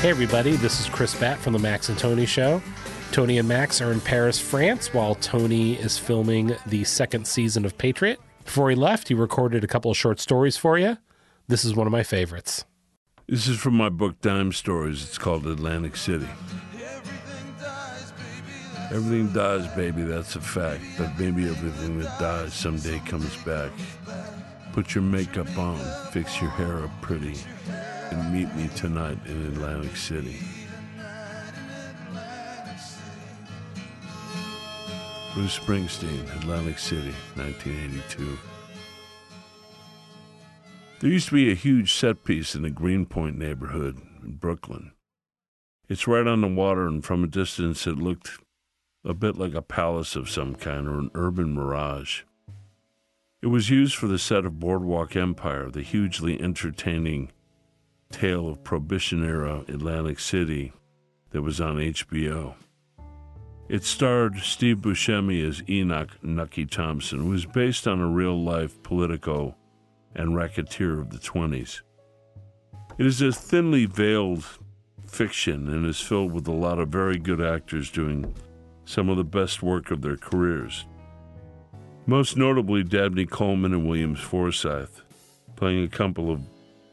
Hey, everybody, this is Chris Batt from The Max and Tony Show. Tony and Max are in Paris, France, while Tony is filming the second season of Patriot. Before he left, he recorded a couple of short stories for you. This is one of my favorites. This is from my book Dime Stories. It's called Atlantic City. Everything dies, baby, that's a fact. But maybe everything that dies someday comes back. Put your makeup on, fix your hair up pretty, and meet me tonight in Atlantic City. Bruce Springsteen, Atlantic City, 1982. There used to be a huge set piece in the Greenpoint neighborhood in Brooklyn. It's right on the water, and from a distance it looked a bit like a palace of some kind or an urban mirage. It was used for the set of Boardwalk Empire, the hugely entertaining tale of Prohibition era Atlantic City that was on HBO. It starred Steve Buscemi as Enoch Nucky Thompson, who was based on a real life politico and racketeer of the 20s. It is a thinly veiled fiction and is filled with a lot of very good actors doing some of the best work of their careers. Most notably, Dabney Coleman and Williams Forsythe, playing a couple of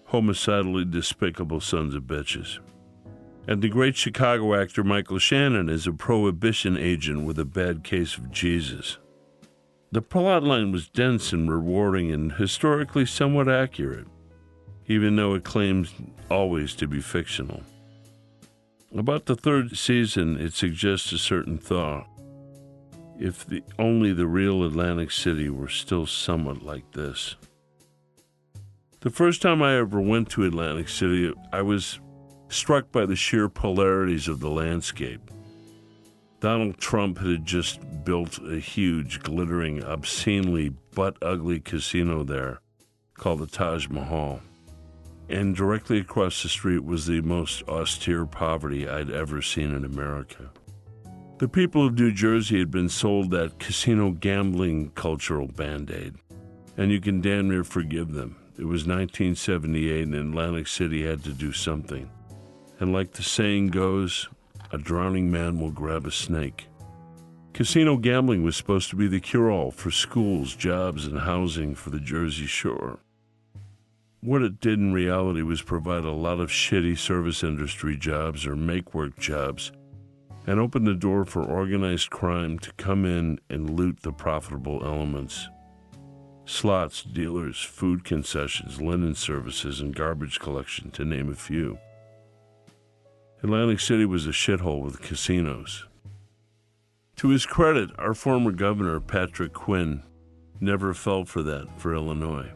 homicidally despicable sons of bitches. And the great Chicago actor Michael Shannon is a prohibition agent with a bad case of Jesus. The plotline was dense and rewarding and historically somewhat accurate, even though it claims always to be fictional. About the third season, it suggests a certain thought. If the, only the real Atlantic City were still somewhat like this. The first time I ever went to Atlantic City, I was struck by the sheer polarities of the landscape. Donald Trump had just built a huge, glittering, obscenely butt ugly casino there called the Taj Mahal and directly across the street was the most austere poverty I'd ever seen in America. The people of New Jersey had been sold that casino gambling cultural band aid, and you can damn near forgive them. It was 1978 and Atlantic City had to do something. And like the saying goes, a drowning man will grab a snake. Casino gambling was supposed to be the cure all for schools, jobs, and housing for the Jersey Shore. What it did in reality was provide a lot of shitty service industry jobs or make work jobs and open the door for organized crime to come in and loot the profitable elements. Slots, dealers, food concessions, linen services, and garbage collection, to name a few. Atlantic City was a shithole with casinos. To his credit, our former governor, Patrick Quinn, never fell for that for Illinois.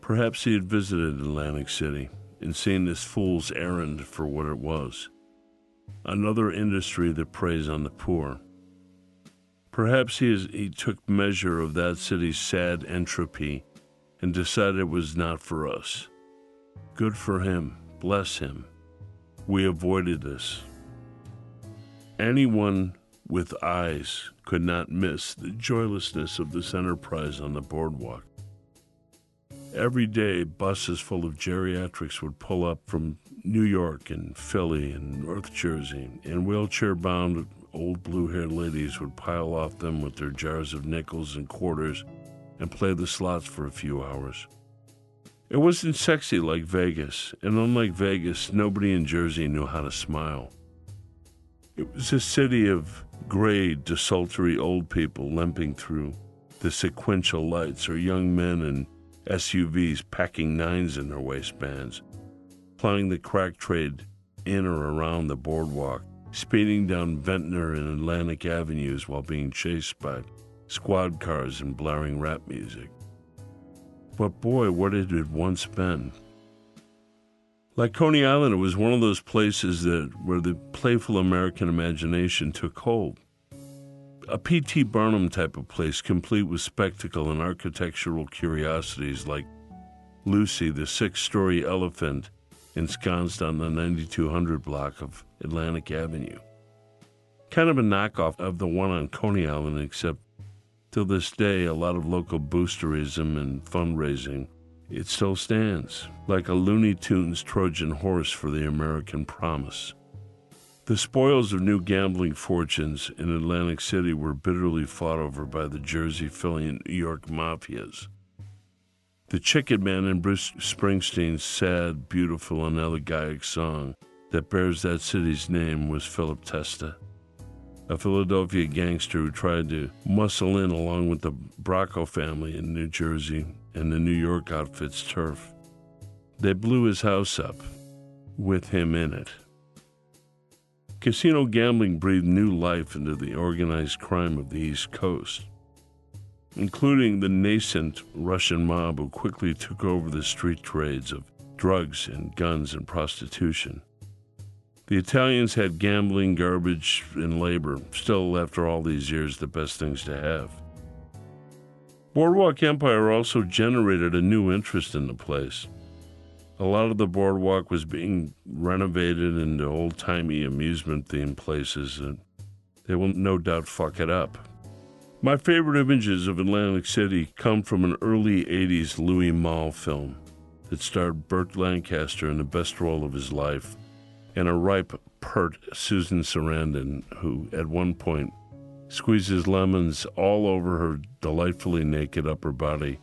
Perhaps he had visited Atlantic City and seen this fool's errand for what it was another industry that preys on the poor. Perhaps he, is, he took measure of that city's sad entropy and decided it was not for us. Good for him. Bless him. We avoided this. Anyone with eyes could not miss the joylessness of this enterprise on the boardwalk. Every day, buses full of geriatrics would pull up from New York and Philly and North Jersey, and wheelchair bound old blue haired ladies would pile off them with their jars of nickels and quarters and play the slots for a few hours. It wasn't sexy like Vegas, and unlike Vegas, nobody in Jersey knew how to smile. It was a city of gray, desultory old people limping through the sequential lights, or young men in SUVs packing nines in their waistbands, plying the crack trade in or around the boardwalk, speeding down Ventnor and Atlantic Avenues while being chased by squad cars and blaring rap music. But boy, what it had once been. Like Coney Island, it was one of those places that where the playful American imagination took hold a P.T. Barnum type of place, complete with spectacle and architectural curiosities like Lucy, the six story elephant ensconced on the 9200 block of Atlantic Avenue. Kind of a knockoff of the one on Coney Island, except till this day, a lot of local boosterism and fundraising it still stands, like a Looney Tunes Trojan horse for the American promise. The spoils of new gambling fortunes in Atlantic City were bitterly fought over by the Jersey, Philly, and New York mafias. The Chicken Man in Bruce Springsteen's sad, beautiful, and elegiac song that bears that city's name was Philip Testa, a Philadelphia gangster who tried to muscle in along with the Bracco family in New Jersey and the New York outfit's turf. They blew his house up with him in it. Casino gambling breathed new life into the organized crime of the East Coast, including the nascent Russian mob who quickly took over the street trades of drugs and guns and prostitution. The Italians had gambling, garbage, and labor, still, after all these years, the best things to have. Boardwalk Empire also generated a new interest in the place. A lot of the boardwalk was being renovated into old timey amusement themed places, and they will no doubt fuck it up. My favorite images of Atlantic City come from an early 80s Louis Malle film that starred Burt Lancaster in the best role of his life and a ripe, pert Susan Sarandon, who at one point squeezes lemons all over her delightfully naked upper body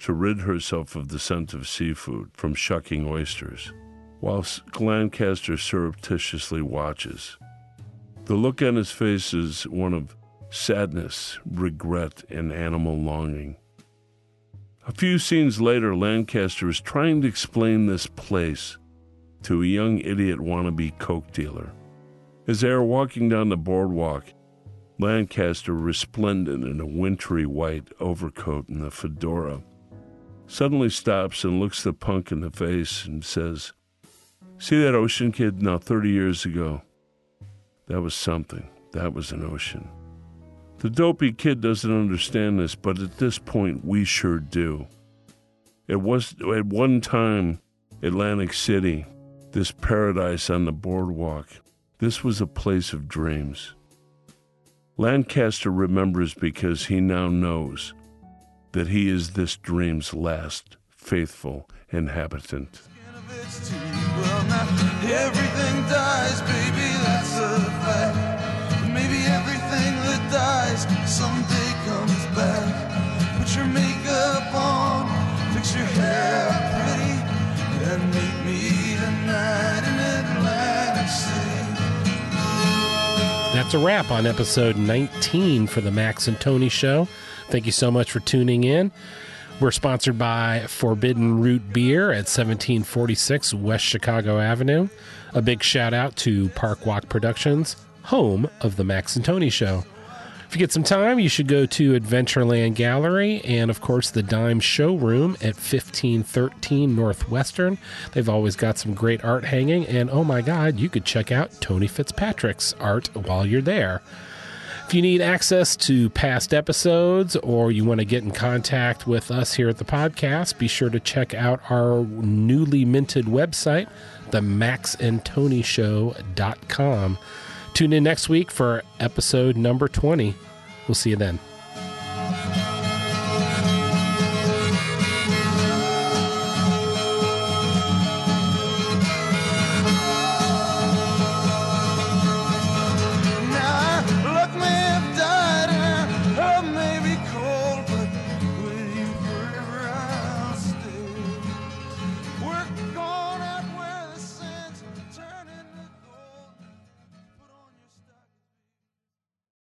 to rid herself of the scent of seafood from shucking oysters, whilst Lancaster surreptitiously watches. The look on his face is one of sadness, regret, and animal longing. A few scenes later, Lancaster is trying to explain this place to a young idiot wannabe coke dealer. As they are walking down the boardwalk, Lancaster, resplendent in a wintry white overcoat and a fedora, suddenly stops and looks the punk in the face and says, See that ocean kid now 30 years ago? That was something. That was an ocean. The dopey kid doesn't understand this, but at this point, we sure do. It was at one time Atlantic City, this paradise on the boardwalk. This was a place of dreams. Lancaster remembers because he now knows that he is this dream's last faithful inhabitant. Everything dies, baby, that's a fact. Someday comes back. Put your makeup on, fix your hair pretty, and meet me tonight in Atlantic City. That's a wrap on episode 19 for the Max and Tony Show. Thank you so much for tuning in. We're sponsored by Forbidden Root Beer at 1746 West Chicago Avenue. A big shout out to Park Walk Productions, home of the Max and Tony Show. If you get some time, you should go to Adventureland Gallery and, of course, the Dime Showroom at 1513 Northwestern. They've always got some great art hanging, and oh my God, you could check out Tony Fitzpatrick's art while you're there. If you need access to past episodes or you want to get in contact with us here at the podcast, be sure to check out our newly minted website, themaxandtonyshow.com. Tune in next week for episode number 20. We'll see you then.